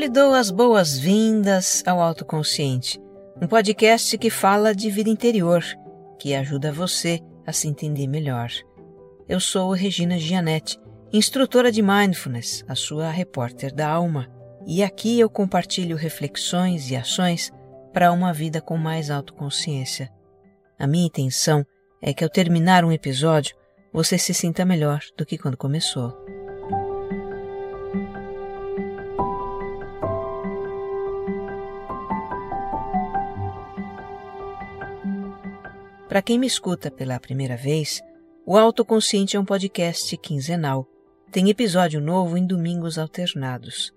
lhe dou as boas-vindas ao Autoconsciente, um podcast que fala de vida interior, que ajuda você a se entender melhor. Eu sou Regina Gianetti, instrutora de Mindfulness, a sua repórter da alma, e aqui eu compartilho reflexões e ações para uma vida com mais autoconsciência. A minha intenção é que ao terminar um episódio você se sinta melhor do que quando começou. Para quem me escuta pela primeira vez, o Autoconsciente é um podcast quinzenal. Tem episódio novo em domingos alternados.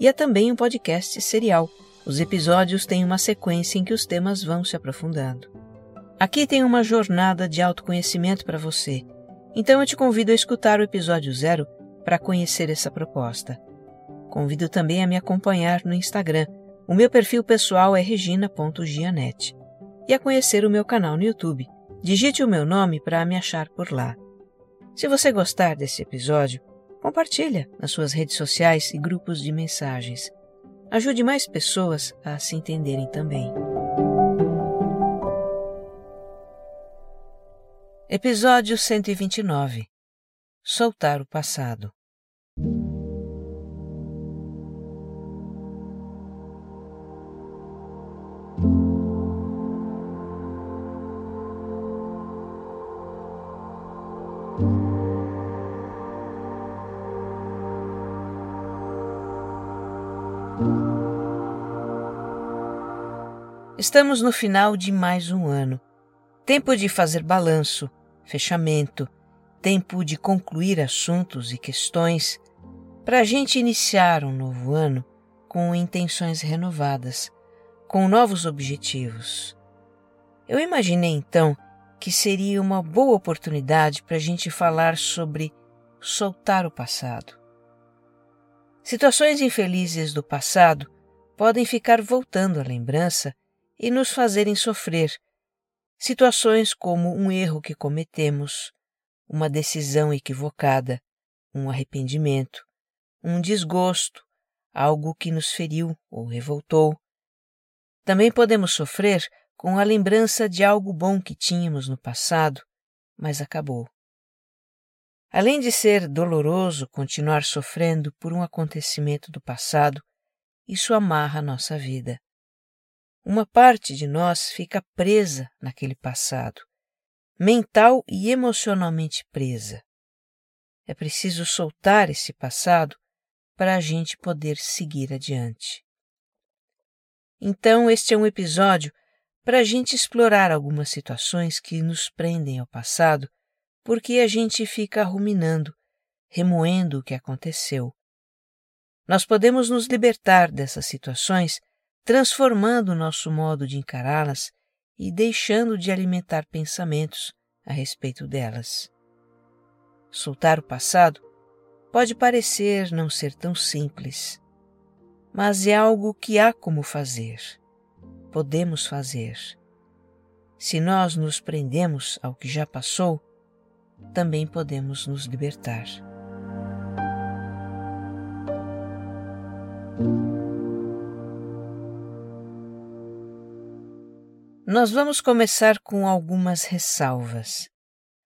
E é também um podcast serial. Os episódios têm uma sequência em que os temas vão se aprofundando. Aqui tem uma jornada de autoconhecimento para você, então eu te convido a escutar o episódio zero para conhecer essa proposta. Convido também a me acompanhar no Instagram. O meu perfil pessoal é regina.gianete e a conhecer o meu canal no YouTube. Digite o meu nome para me achar por lá. Se você gostar desse episódio, compartilha nas suas redes sociais e grupos de mensagens. Ajude mais pessoas a se entenderem também. Episódio 129 Soltar o passado Estamos no final de mais um ano. Tempo de fazer balanço, fechamento, tempo de concluir assuntos e questões, para a gente iniciar um novo ano com intenções renovadas, com novos objetivos. Eu imaginei então que seria uma boa oportunidade para a gente falar sobre soltar o passado. Situações infelizes do passado podem ficar voltando à lembrança e nos fazerem sofrer. Situações como um erro que cometemos, uma decisão equivocada, um arrependimento, um desgosto, algo que nos feriu ou revoltou. Também podemos sofrer com a lembrança de algo bom que tínhamos no passado, mas acabou. Além de ser doloroso continuar sofrendo por um acontecimento do passado, isso amarra nossa vida. Uma parte de nós fica presa naquele passado, mental e emocionalmente presa. É preciso soltar esse passado para a gente poder seguir adiante. Então, este é um episódio para a gente explorar algumas situações que nos prendem ao passado, porque a gente fica ruminando, remoendo o que aconteceu. Nós podemos nos libertar dessas situações transformando nosso modo de encará-las e deixando de alimentar pensamentos a respeito delas. Soltar o passado pode parecer não ser tão simples, mas é algo que há como fazer. Podemos fazer. Se nós nos prendemos ao que já passou, também podemos nos libertar. Nós vamos começar com algumas ressalvas.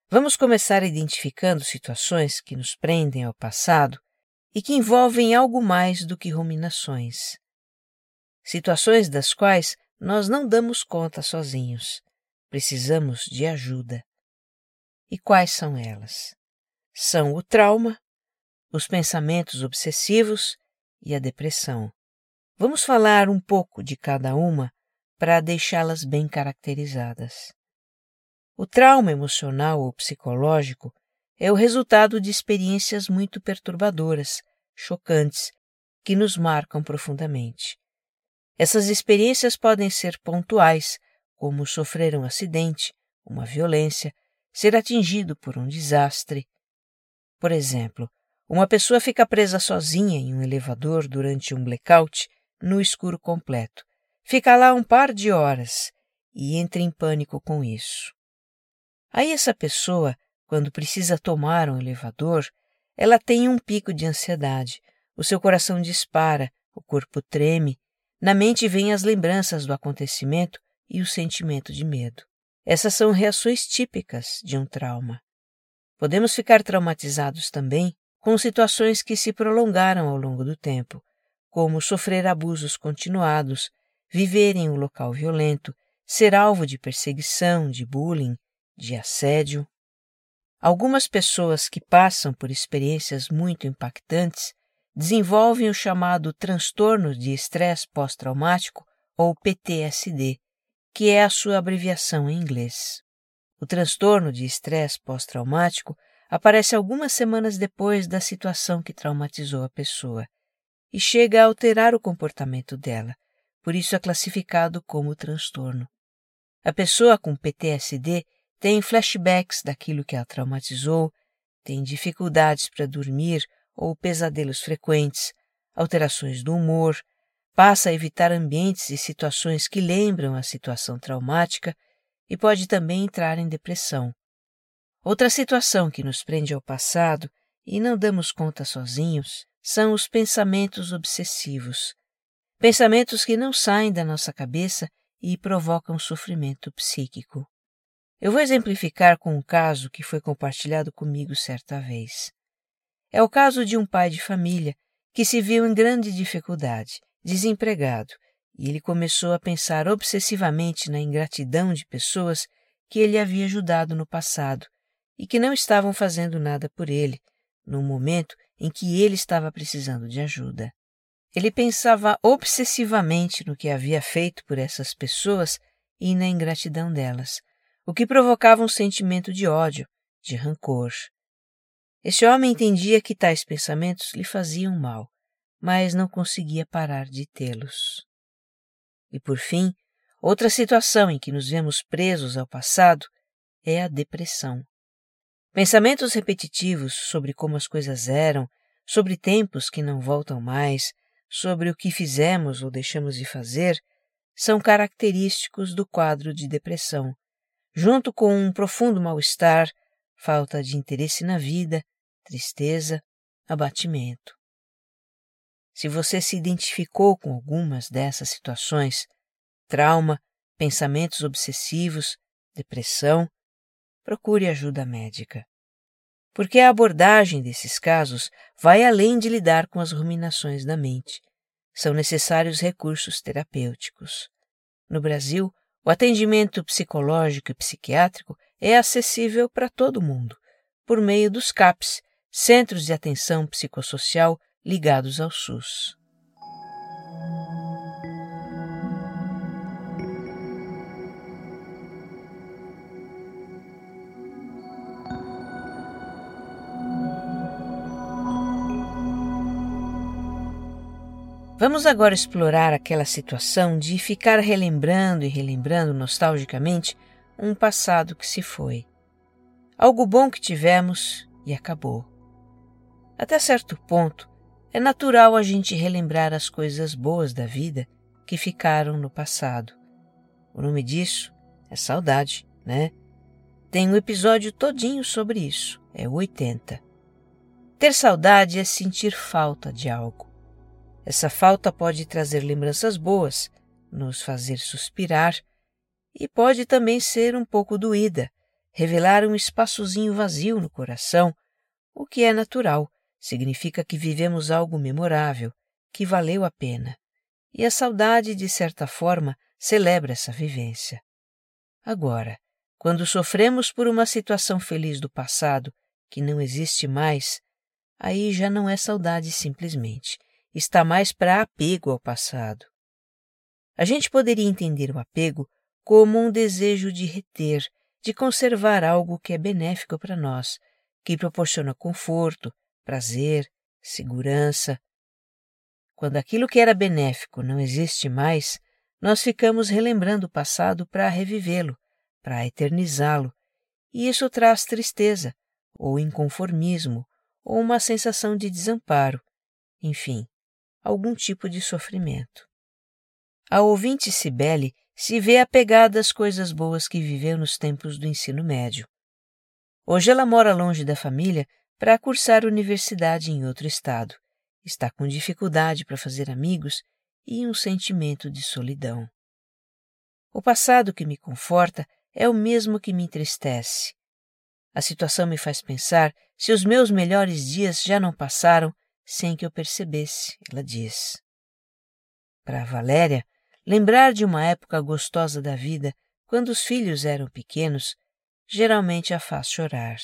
Vamos começar identificando situações que nos prendem ao passado e que envolvem algo mais do que ruminações. Situações das quais nós não damos conta sozinhos. Precisamos de ajuda. E quais são elas? São o trauma, os pensamentos obsessivos e a depressão. Vamos falar um pouco de cada uma para deixá-las bem caracterizadas. O trauma emocional ou psicológico é o resultado de experiências muito perturbadoras, chocantes, que nos marcam profundamente. Essas experiências podem ser pontuais, como sofrer um acidente, uma violência, ser atingido por um desastre. Por exemplo, uma pessoa fica presa sozinha em um elevador durante um blackout no escuro completo Fica lá um par de horas e entra em pânico com isso. Aí essa pessoa, quando precisa tomar um elevador, ela tem um pico de ansiedade, o seu coração dispara, o corpo treme, na mente vêm as lembranças do acontecimento e o sentimento de medo. Essas são reações típicas de um trauma. Podemos ficar traumatizados também com situações que se prolongaram ao longo do tempo, como sofrer abusos continuados, viver em um local violento, ser alvo de perseguição, de bullying, de assédio. Algumas pessoas que passam por experiências muito impactantes desenvolvem o chamado transtorno de estresse pós-traumático, ou PTSD, que é a sua abreviação em inglês. O transtorno de estresse pós-traumático aparece algumas semanas depois da situação que traumatizou a pessoa e chega a alterar o comportamento dela, por isso é classificado como transtorno. A pessoa com PTSD tem flashbacks daquilo que a traumatizou, tem dificuldades para dormir ou pesadelos frequentes, alterações do humor, passa a evitar ambientes e situações que lembram a situação traumática e pode também entrar em depressão. Outra situação que nos prende ao passado e não damos conta sozinhos são os pensamentos obsessivos. Pensamentos que não saem da nossa cabeça e provocam sofrimento psíquico. Eu vou exemplificar com um caso que foi compartilhado comigo certa vez. É o caso de um pai de família que se viu em grande dificuldade, desempregado, e ele começou a pensar obsessivamente na ingratidão de pessoas que ele havia ajudado no passado e que não estavam fazendo nada por ele, no momento em que ele estava precisando de ajuda. Ele pensava obsessivamente no que havia feito por essas pessoas e na ingratidão delas, o que provocava um sentimento de ódio, de rancor. Esse homem entendia que tais pensamentos lhe faziam mal, mas não conseguia parar de tê-los. E por fim, outra situação em que nos vemos presos ao passado é a depressão. Pensamentos repetitivos sobre como as coisas eram, sobre tempos que não voltam mais, sobre o que fizemos ou deixamos de fazer, são característicos do quadro de depressão junto com um profundo mal-estar, falta de interesse na vida, tristeza, abatimento. Se você se identificou com algumas dessas situações, trauma, pensamentos obsessivos, depressão, procure ajuda médica. Porque a abordagem desses casos vai além de lidar com as ruminações da mente. São necessários recursos terapêuticos. No Brasil, o atendimento psicológico e psiquiátrico é acessível para todo mundo, por meio dos CAPs, Centros de Atenção Psicossocial ligados ao SUS. Vamos agora explorar aquela situação de ficar relembrando e relembrando nostalgicamente um passado que se foi. Algo bom que tivemos e acabou. Até certo ponto, é natural a gente relembrar as coisas boas da vida que ficaram no passado. O nome disso é saudade, né? Tem um episódio todinho sobre isso, é o 80. Ter saudade é sentir falta de algo. Essa falta pode trazer lembranças boas, nos fazer suspirar, e pode também ser um pouco doída, revelar um espaçozinho vazio no coração, o que é natural, significa que vivemos algo memorável, que valeu a pena. E a saudade, de certa forma, celebra essa vivência. Agora, quando sofremos por uma situação feliz do passado que não existe mais, aí já não é saudade simplesmente, está mais para apego ao passado. A gente poderia entender o apego como um desejo de reter, de conservar algo que é benéfico para nós, que proporciona conforto, prazer, segurança. Quando aquilo que era benéfico não existe mais, nós ficamos relembrando o passado para revivê-lo, para eternizá-lo, e isso traz tristeza, ou inconformismo, ou uma sensação de desamparo. Enfim, algum tipo de sofrimento. A ouvinte Cibele se vê apegada às coisas boas que viveu nos tempos do ensino médio. Hoje ela mora longe da família para cursar universidade em outro estado está com dificuldade para fazer amigos e um sentimento de solidão. O passado que me conforta é o mesmo que me entristece. A situação me faz pensar se os meus melhores dias já não passaram sem que eu percebesse, ela diz. Para Valéria, lembrar de uma época gostosa da vida, quando os filhos eram pequenos, geralmente a faz chorar.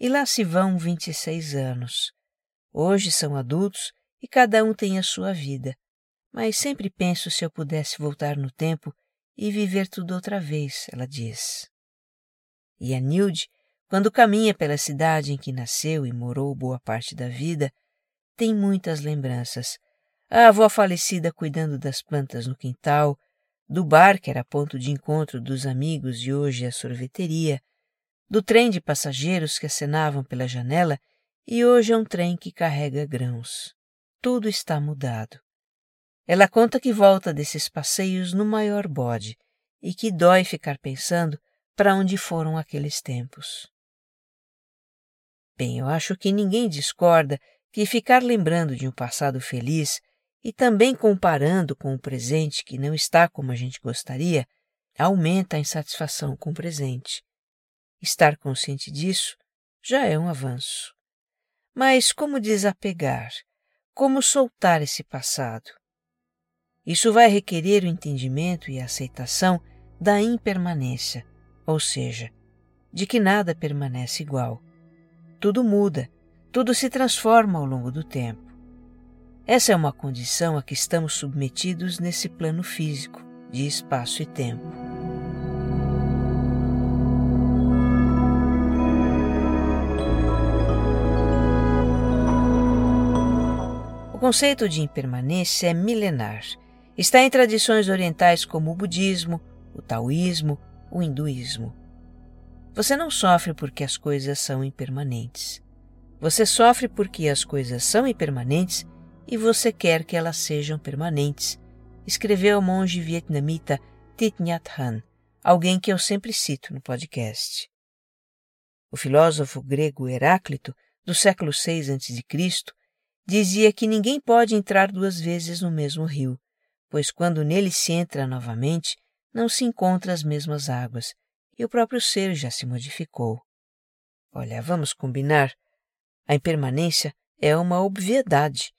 E lá se vão 26 anos. Hoje são adultos e cada um tem a sua vida, mas sempre penso se eu pudesse voltar no tempo e viver tudo outra vez, ela diz. E a Nilde, quando caminha pela cidade em que nasceu e morou boa parte da vida, tem muitas lembranças. A avó falecida cuidando das plantas no quintal, do bar que era ponto de encontro dos amigos e hoje é sorveteria, do trem de passageiros que acenavam pela janela e hoje é um trem que carrega grãos. Tudo está mudado. Ela conta que volta desses passeios no maior bode e que dói ficar pensando para onde foram aqueles tempos. Bem, eu acho que ninguém discorda que ficar lembrando de um passado feliz e também comparando com o presente que não está como a gente gostaria aumenta a insatisfação com o presente. Estar consciente disso já é um avanço. Mas como desapegar? Como soltar esse passado? Isso vai requerer o entendimento e a aceitação da impermanência, ou seja, de que nada permanece igual. Tudo muda, tudo se transforma ao longo do tempo. Essa é uma condição a que estamos submetidos nesse plano físico, de espaço e tempo. O conceito de impermanência é milenar Está em tradições orientais como o budismo, o taoísmo, o hinduísmo. Você não sofre porque as coisas são impermanentes. Você sofre porque as coisas são impermanentes e você quer que elas sejam permanentes, escreveu o monge vietnamita Thich Nhat Hanh, alguém que eu sempre cito no podcast. O filósofo grego Heráclito, do século VI a.C., dizia que ninguém pode entrar duas vezes no mesmo rio, pois quando nele se entra novamente, não se encontra as mesmas águas, e o próprio ser já se modificou. Olha, vamos combinar. A impermanência é uma obviedade.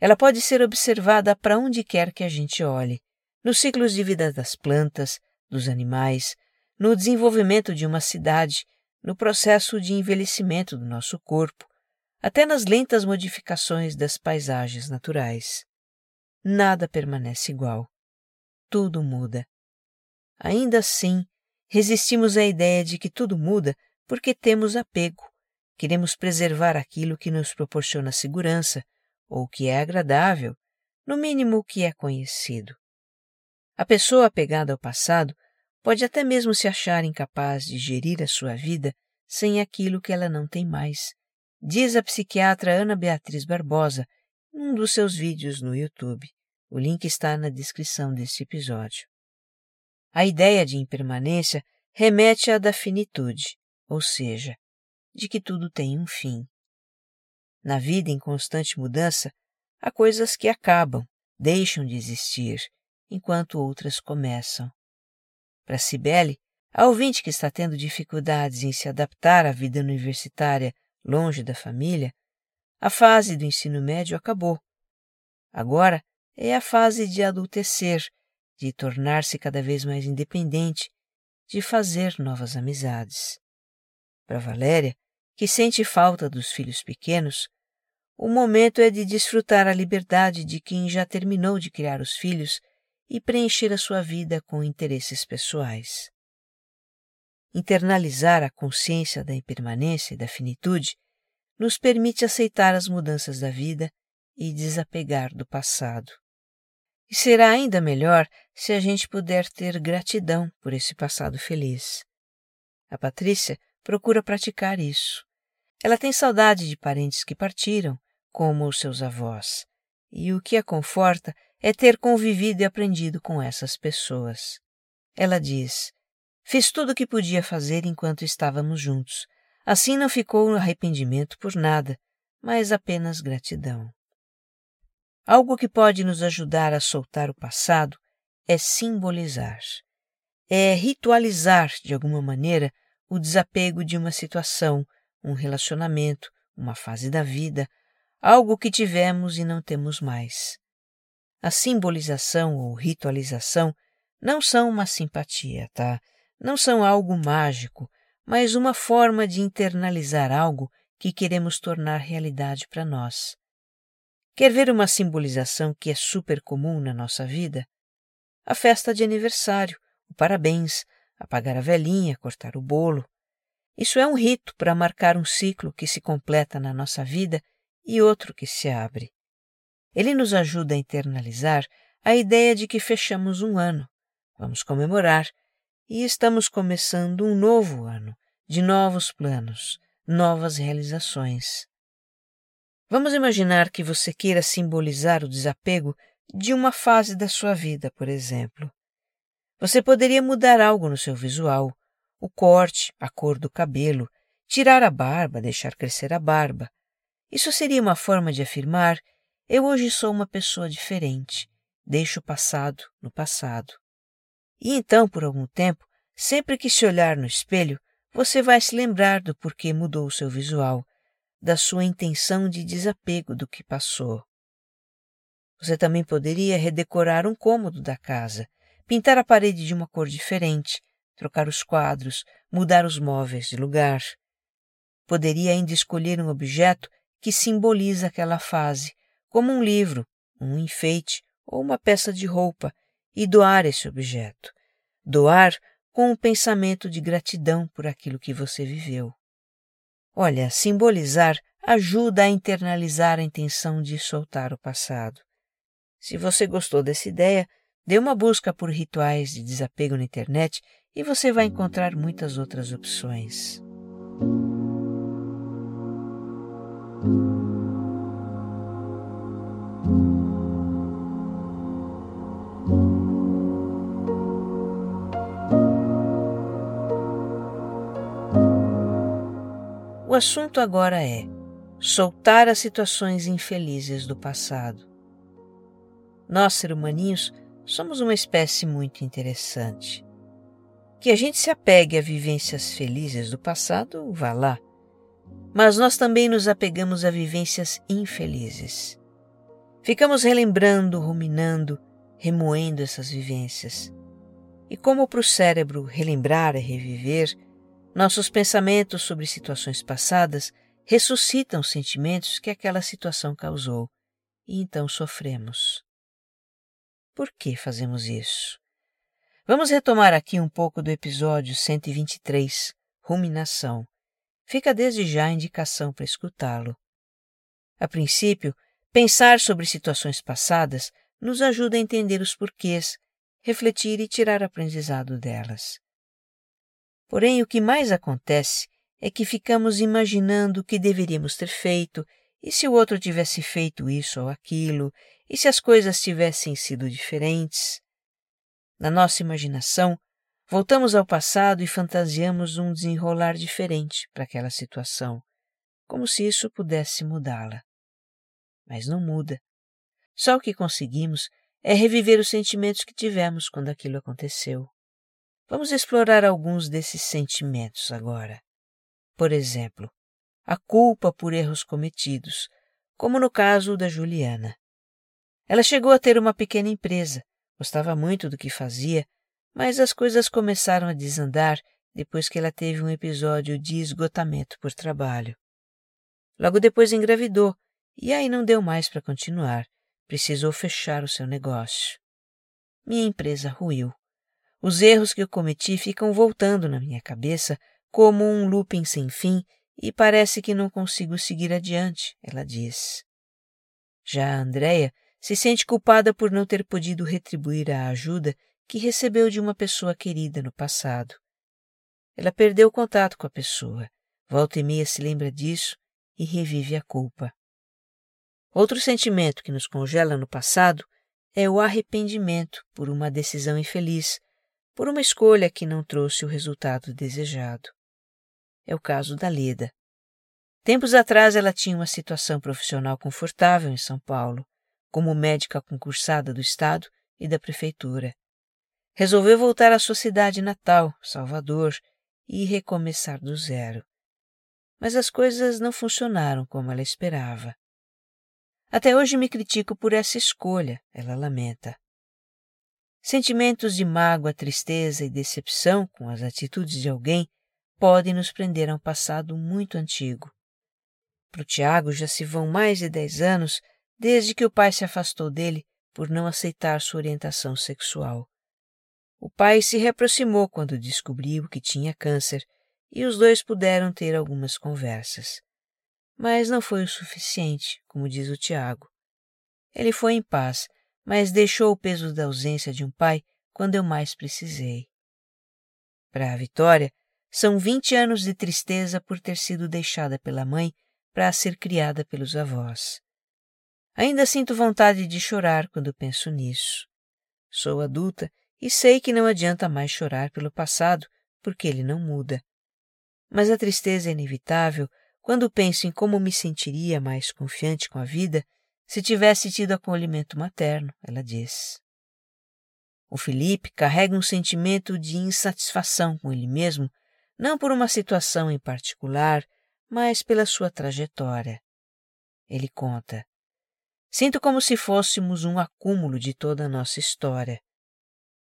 Ela pode ser observada para onde quer que a gente olhe, nos ciclos de vida das plantas, dos animais, no desenvolvimento de uma cidade, no processo de envelhecimento do nosso corpo, até nas lentas modificações das paisagens naturais nada permanece igual. Tudo muda. Ainda assim, resistimos à ideia de que tudo muda porque temos apego. Queremos preservar aquilo que nos proporciona segurança, ou que é agradável, no mínimo o que é conhecido. A pessoa apegada ao passado pode até mesmo se achar incapaz de gerir a sua vida sem aquilo que ela não tem mais, diz a psiquiatra Ana Beatriz Barbosa num dos seus vídeos no YouTube. O link está na descrição deste episódio. A ideia de impermanência remete à da finitude, ou seja, de que tudo tem um fim. Na vida em constante mudança, há coisas que acabam, deixam de existir, enquanto outras começam. Para Cibele, a ouvinte que está tendo dificuldades em se adaptar à vida universitária longe da família, a fase do ensino médio acabou. Agora é a fase de adultecer, de tornar-se cada vez mais independente, de fazer novas amizades. Para Valéria, que sente falta dos filhos pequenos, o momento é de desfrutar a liberdade de quem já terminou de criar os filhos e preencher a sua vida com interesses pessoais. Internalizar a consciência da impermanência e da finitude nos permite aceitar as mudanças da vida e desapegar do passado. E será ainda melhor se a gente puder ter gratidão por esse passado feliz. A Patrícia procura praticar isso. Ela tem saudade de parentes que partiram, como os seus avós, e o que a conforta é ter convivido e aprendido com essas pessoas. Ela diz: Fiz tudo o que podia fazer enquanto estávamos juntos Assim não ficou arrependimento por nada, mas apenas gratidão. algo que pode nos ajudar a soltar o passado é simbolizar. É ritualizar, de alguma maneira, o desapego de uma situação, um relacionamento, uma fase da vida, algo que tivemos e não temos mais. A simbolização ou ritualização não são uma simpatia, tá? Não são algo mágico, mas uma forma de internalizar algo que queremos tornar realidade para nós. Quer ver uma simbolização que é super comum na nossa vida? A festa de aniversário, o parabéns, apagar a velhinha, cortar o bolo. Isso é um rito para marcar um ciclo que se completa na nossa vida e outro que se abre. Ele nos ajuda a internalizar a ideia de que fechamos um ano, vamos comemorar, e estamos começando um novo ano, de novos planos, novas realizações. Vamos imaginar que você queira simbolizar o desapego de uma fase da sua vida, por exemplo. Você poderia mudar algo no seu visual, o corte, a cor do cabelo, tirar a barba, deixar crescer a barba. Isso seria uma forma de afirmar: eu hoje sou uma pessoa diferente, deixo o passado no passado. E então, por algum tempo, sempre que se olhar no espelho, você vai se lembrar do porquê mudou o seu visual, da sua intenção de desapego do que passou. Você também poderia redecorar um cômodo da casa, pintar a parede de uma cor diferente, trocar os quadros, mudar os móveis de lugar. Poderia ainda escolher um objeto que simboliza aquela fase, como um livro, um enfeite ou uma peça de roupa, e doar esse objeto. Doar com um pensamento de gratidão por aquilo que você viveu. Olha, simbolizar ajuda a internalizar a intenção de soltar o passado. Se você gostou dessa ideia, dê uma busca por rituais de desapego na internet e você vai encontrar muitas outras opções. O assunto agora é soltar as situações infelizes do passado. Nós, seres humaninhos, somos uma espécie muito interessante. Que a gente se apegue a vivências felizes do passado, vá lá. Mas nós também nos apegamos a vivências infelizes. Ficamos relembrando, ruminando, remoendo essas vivências. E como para o cérebro relembrar e reviver, nossos pensamentos sobre situações passadas ressuscitam os sentimentos que aquela situação causou e então sofremos. Por que fazemos isso? Vamos retomar aqui um pouco do episódio 123, Ruminação. Fica desde já a indicação para escutá-lo. A princípio, pensar sobre situações passadas nos ajuda a entender os porquês, refletir e tirar aprendizado delas. Porém, o que mais acontece é que ficamos imaginando o que deveríamos ter feito, e se o outro tivesse feito isso ou aquilo, e se as coisas tivessem sido diferentes. Na nossa imaginação, voltamos ao passado e fantasiamos um desenrolar diferente para aquela situação, como se isso pudesse mudá-la. Mas não muda. Só o que conseguimos é reviver os sentimentos que tivemos quando aquilo aconteceu. Vamos explorar alguns desses sentimentos agora. Por exemplo, a culpa por erros cometidos, como no caso da Juliana. Ela chegou a ter uma pequena empresa, gostava muito do que fazia, mas as coisas começaram a desandar depois que ela teve um episódio de esgotamento por trabalho. Logo depois engravidou e aí não deu mais para continuar, precisou fechar o seu negócio. Minha empresa ruiu. Os erros que eu cometi ficam voltando na minha cabeça como um looping sem fim e parece que não consigo seguir adiante, ela diz. Já a Andrea se sente culpada por não ter podido retribuir a ajuda que recebeu de uma pessoa querida no passado. Ela perdeu o contato com a pessoa, volta e meia se lembra disso e revive a culpa. Outro sentimento que nos congela no passado é o arrependimento por uma decisão infeliz, por uma escolha que não trouxe o resultado desejado. É o caso da Leda. Tempos atrás ela tinha uma situação profissional confortável em São Paulo, como médica concursada do Estado e da Prefeitura. Resolveu voltar à sua cidade natal, Salvador, e recomeçar do zero. Mas as coisas não funcionaram como ela esperava. Até hoje me critico por essa escolha, ela lamenta. Sentimentos de mágoa, tristeza e decepção com as atitudes de alguém podem nos prender a um passado muito antigo. Para o Tiago já se vão mais de dez anos desde que o pai se afastou dele por não aceitar sua orientação sexual. O pai se reaproximou quando descobriu que tinha câncer e os dois puderam ter algumas conversas. Mas não foi o suficiente, como diz o Tiago. Ele foi em paz, mas deixou o peso da ausência de um pai quando eu mais precisei. Para a Vitória, são vinte anos de tristeza por ter sido deixada pela mãe para ser criada pelos avós. Ainda sinto vontade de chorar quando penso nisso. Sou adulta e sei que não adianta mais chorar pelo passado, porque ele não muda. Mas a tristeza é inevitável quando penso em como me sentiria mais confiante com a vida se tivesse tido acolhimento materno, ela diz. O Felipe carrega um sentimento de insatisfação com ele mesmo, não por uma situação em particular, mas pela sua trajetória. Ele conta: Sinto como se fôssemos um acúmulo de toda a nossa história.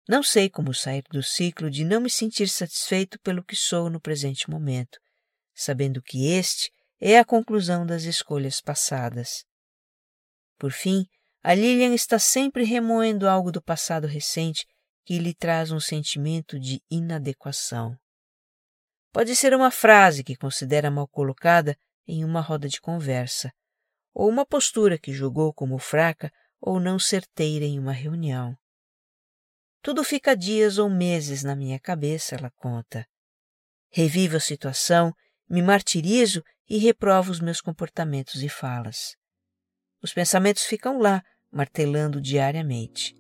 Não sei como sair do ciclo de não me sentir satisfeito pelo que sou no presente momento, sabendo que este é a conclusão das escolhas passadas. Por fim, a Lilian está sempre remoendo algo do passado recente que lhe traz um sentimento de inadequação. Pode ser uma frase que considera mal colocada em uma roda de conversa, ou uma postura que julgou como fraca ou não certeira em uma reunião. Tudo fica dias ou meses na minha cabeça, ela conta. Revivo a situação, me martirizo e reprovo os meus comportamentos e falas. Os pensamentos ficam lá, martelando diariamente.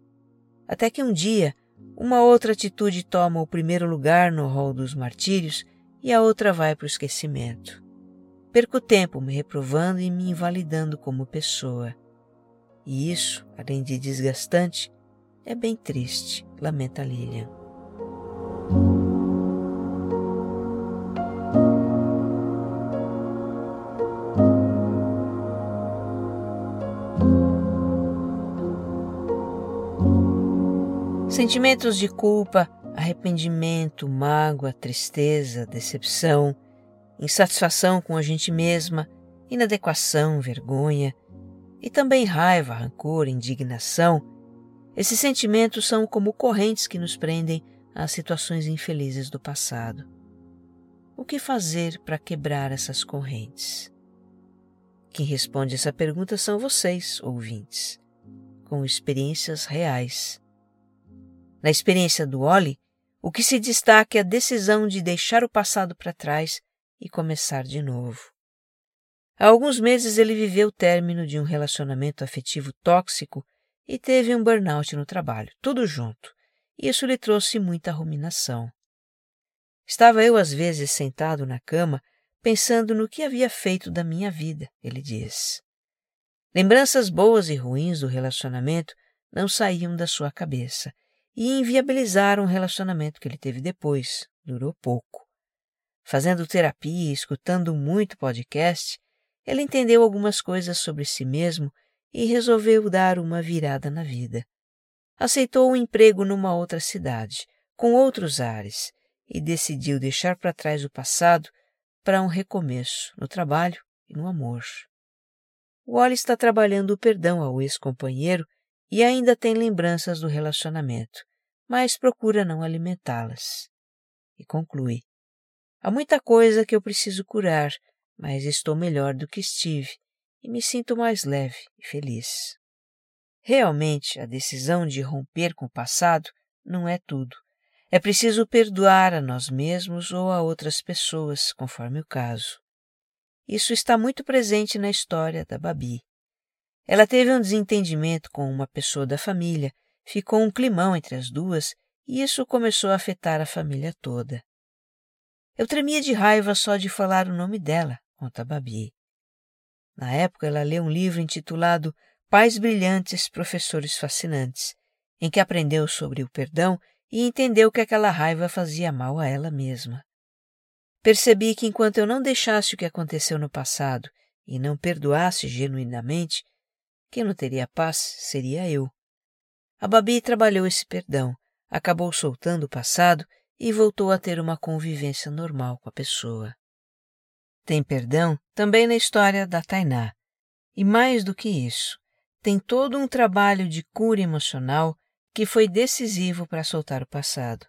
Até que um dia, uma outra atitude toma o primeiro lugar no rol dos martírios e a outra vai para o esquecimento. Perco tempo me reprovando e me invalidando como pessoa. E isso, além de desgastante, é bem triste, lamenta Lilian. Sentimentos de culpa, arrependimento, mágoa, tristeza, decepção, insatisfação com a gente mesma, inadequação, vergonha e também raiva, rancor, indignação. Esses sentimentos são como correntes que nos prendem às situações infelizes do passado. O que fazer para quebrar essas correntes? Quem responde essa pergunta são vocês, ouvintes, com experiências reais. Na experiência do Oli, o que se destaca é a decisão de deixar o passado para trás e começar de novo. Há alguns meses ele viveu o término de um relacionamento afetivo tóxico e teve um burnout no trabalho, tudo junto. Isso lhe trouxe muita ruminação. Estava eu às vezes sentado na cama, pensando no que havia feito da minha vida, ele diz. Lembranças boas e ruins do relacionamento não saíam da sua cabeça e inviabilizaram o relacionamento que ele teve depois. Durou pouco. Fazendo terapia e escutando muito podcast, ele entendeu algumas coisas sobre si mesmo e resolveu dar uma virada na vida. Aceitou um emprego numa outra cidade, com outros ares, e decidiu deixar para trás o passado para um recomeço no trabalho e no amor. Wally está trabalhando o perdão ao ex-companheiro e ainda tem lembranças do relacionamento, mas procura não alimentá-las. E conclui: Há muita coisa que eu preciso curar, mas estou melhor do que estive e me sinto mais leve e feliz. Realmente, a decisão de romper com o passado não é tudo. É preciso perdoar a nós mesmos ou a outras pessoas, conforme o caso. Isso está muito presente na história da Babi. Ela teve um desentendimento com uma pessoa da família, ficou um climão entre as duas e isso começou a afetar a família toda. Eu tremia de raiva só de falar o nome dela, conta Babi. Na época, ela leu um livro intitulado pais brilhantes, professores fascinantes, em que aprendeu sobre o perdão e entendeu que aquela raiva fazia mal a ela mesma. Percebi que enquanto eu não deixasse o que aconteceu no passado e não perdoasse genuinamente, quem não teria paz seria eu. A Babi trabalhou esse perdão, acabou soltando o passado e voltou a ter uma convivência normal com a pessoa. Tem perdão também na história da Tainá. E mais do que isso, tem todo um trabalho de cura emocional que foi decisivo para soltar o passado.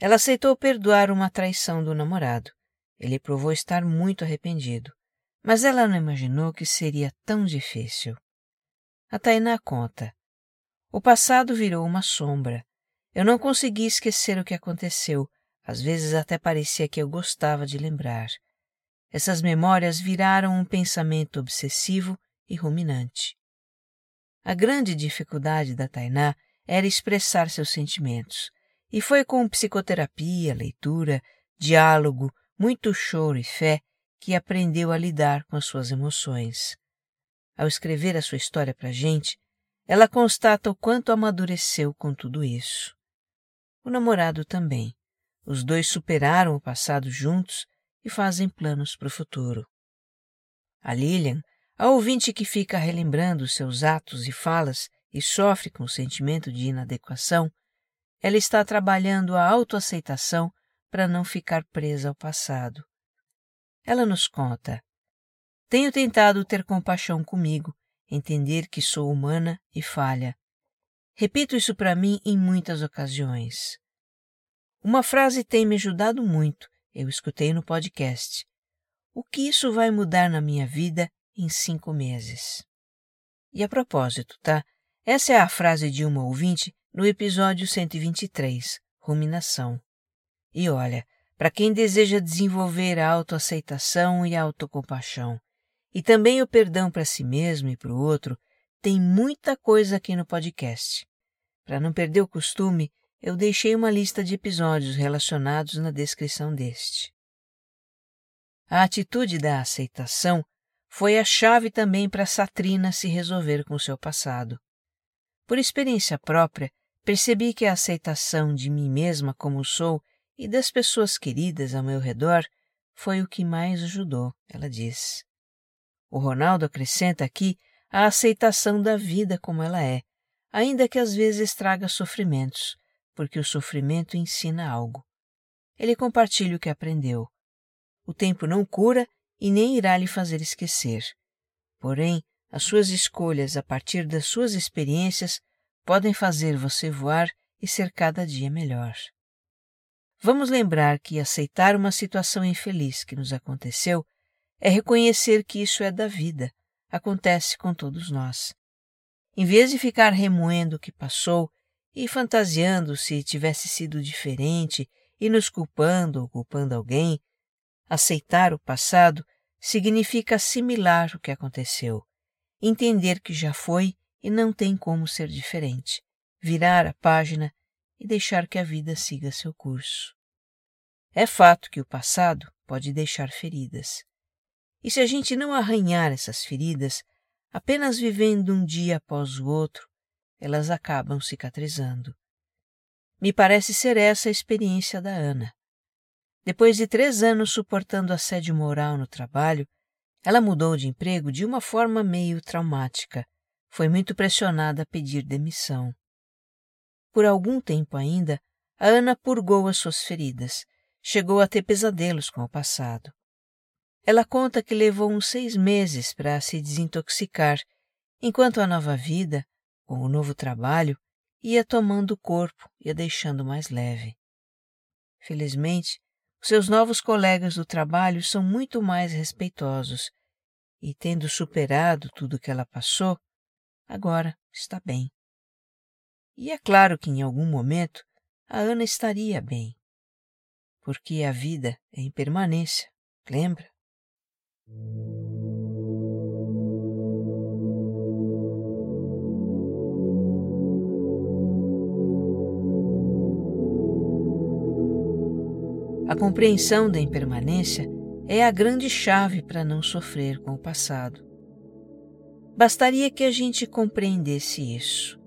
Ela aceitou perdoar uma traição do namorado. Ele provou estar muito arrependido, mas ela não imaginou que seria tão difícil. A Tainá conta. O passado virou uma sombra. Eu não consegui esquecer o que aconteceu, às vezes até parecia que eu gostava de lembrar. Essas memórias viraram um pensamento obsessivo e ruminante. A grande dificuldade da Tainá era expressar seus sentimentos, e foi com psicoterapia, leitura, diálogo, muito choro e fé que aprendeu a lidar com as suas emoções. Ao escrever a sua história para a gente, ela constata o quanto amadureceu com tudo isso. O namorado também. Os dois superaram o passado juntos e fazem planos para o futuro. A Lilian, a ouvinte que fica relembrando seus atos e falas e sofre com o sentimento de inadequação, ela está trabalhando a autoaceitação para não ficar presa ao passado. Ela nos conta: Tenho tentado ter compaixão comigo, entender que sou humana e falha. Repito isso para mim em muitas ocasiões. Uma frase tem me ajudado muito, eu escutei no podcast. O que isso vai mudar na minha vida em cinco meses? E a propósito, tá? Essa é a frase de uma ouvinte no episódio 123, Ruminação. E olha, para quem deseja desenvolver a autoaceitação e a autocompaixão, e também o perdão para si mesmo e para o outro, tem muita coisa aqui no podcast. Para não perder o costume, eu deixei uma lista de episódios relacionados na descrição deste. A atitude da aceitação foi a chave também para Satrina se resolver com seu passado. Por experiência própria, percebi que a aceitação de mim mesma como sou e das pessoas queridas ao meu redor foi o que mais ajudou, ela diz. O Ronaldo acrescenta aqui a aceitação da vida como ela é, ainda que às vezes traga sofrimentos, porque o sofrimento ensina algo. Ele compartilha o que aprendeu. O tempo não cura e nem irá lhe fazer esquecer. Porém, as suas escolhas a partir das suas experiências podem fazer você voar e ser cada dia melhor. Vamos lembrar que aceitar uma situação infeliz que nos aconteceu é reconhecer que isso é da vida, acontece com todos nós. Em vez de ficar remoendo o que passou e fantasiando se tivesse sido diferente e nos culpando ou culpando alguém, aceitar o passado significa assimilar o que aconteceu entender que já foi e não tem como ser diferente, virar a página e deixar que a vida siga seu curso. É fato que o passado pode deixar feridas. E se a gente não arranhar essas feridas, apenas vivendo um dia após o outro, elas acabam cicatrizando. Me parece ser essa a experiência da Ana. Depois de três anos suportando assédio moral no trabalho, ela mudou de emprego de uma forma meio traumática. Foi muito pressionada a pedir demissão. Por algum tempo ainda, a Ana purgou as suas feridas. Chegou a ter pesadelos com o passado. Ela conta que levou uns seis meses para se desintoxicar, enquanto a nova vida, com o novo trabalho, ia tomando o corpo e a deixando mais leve. Felizmente, seus novos colegas do trabalho são muito mais respeitosos e, tendo superado tudo o que ela passou, agora está bem. E é claro que em algum momento a Ana estaria bem, porque a vida é impermanência, lembra? A compreensão da impermanência é a grande chave para não sofrer com o passado. Bastaria que a gente compreendesse isso,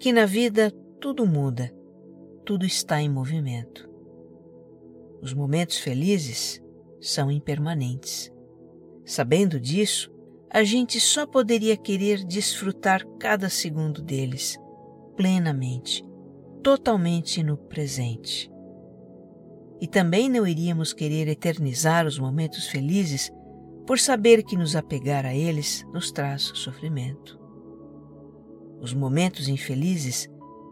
que na vida tudo muda, tudo está em movimento. Os momentos felizes são impermanentes. Sabendo disso, a gente só poderia querer desfrutar cada segundo deles, plenamente, totalmente no presente. E também não iríamos querer eternizar os momentos felizes por saber que nos apegar a eles nos traz sofrimento. Os momentos infelizes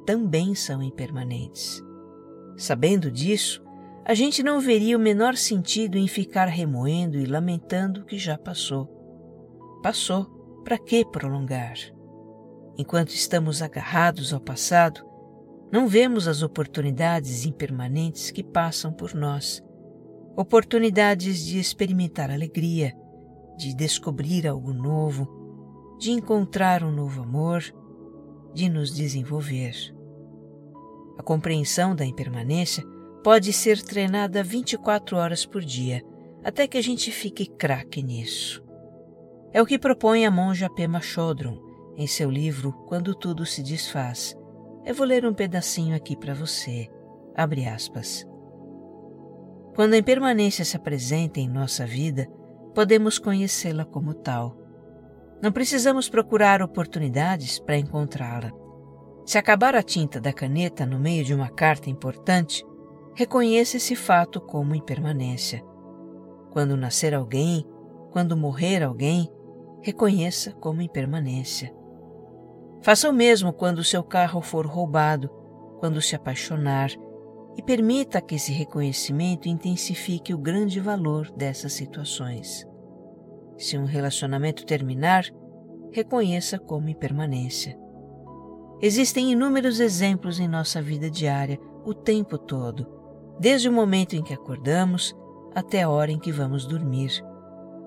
também são impermanentes. Sabendo disso, a gente não veria o menor sentido em ficar remoendo e lamentando o que já passou. Passou, para que prolongar? Enquanto estamos agarrados ao passado, não vemos as oportunidades impermanentes que passam por nós, oportunidades de experimentar alegria, de descobrir algo novo, de encontrar um novo amor, de nos desenvolver. A compreensão da impermanência pode ser treinada 24 horas por dia, até que a gente fique craque nisso. É o que propõe a monja Pema Chodron em seu livro Quando Tudo Se Desfaz. Eu vou ler um pedacinho aqui para você. Abre aspas. Quando a impermanência se apresenta em nossa vida, podemos conhecê-la como tal. Não precisamos procurar oportunidades para encontrá-la. Se acabar a tinta da caneta no meio de uma carta importante, reconheça esse fato como impermanência. Quando nascer alguém, quando morrer alguém, reconheça como impermanência. Faça o mesmo quando seu carro for roubado, quando se apaixonar, e permita que esse reconhecimento intensifique o grande valor dessas situações. Se um relacionamento terminar, reconheça como impermanência. Existem inúmeros exemplos em nossa vida diária, o tempo todo, desde o momento em que acordamos até a hora em que vamos dormir,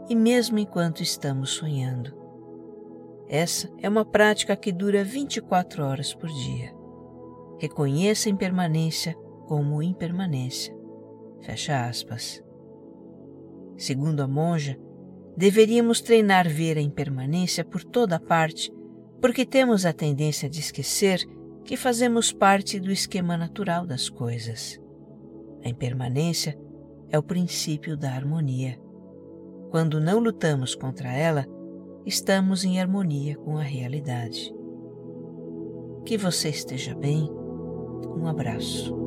e mesmo enquanto estamos sonhando. Essa é uma prática que dura 24 horas por dia. Reconheça a impermanência como impermanência. Fecha aspas. Segundo a monja, deveríamos treinar ver a impermanência por toda parte, porque temos a tendência de esquecer que fazemos parte do esquema natural das coisas. A impermanência é o princípio da harmonia. Quando não lutamos contra ela, estamos em harmonia com a realidade. Que você esteja bem. Um abraço.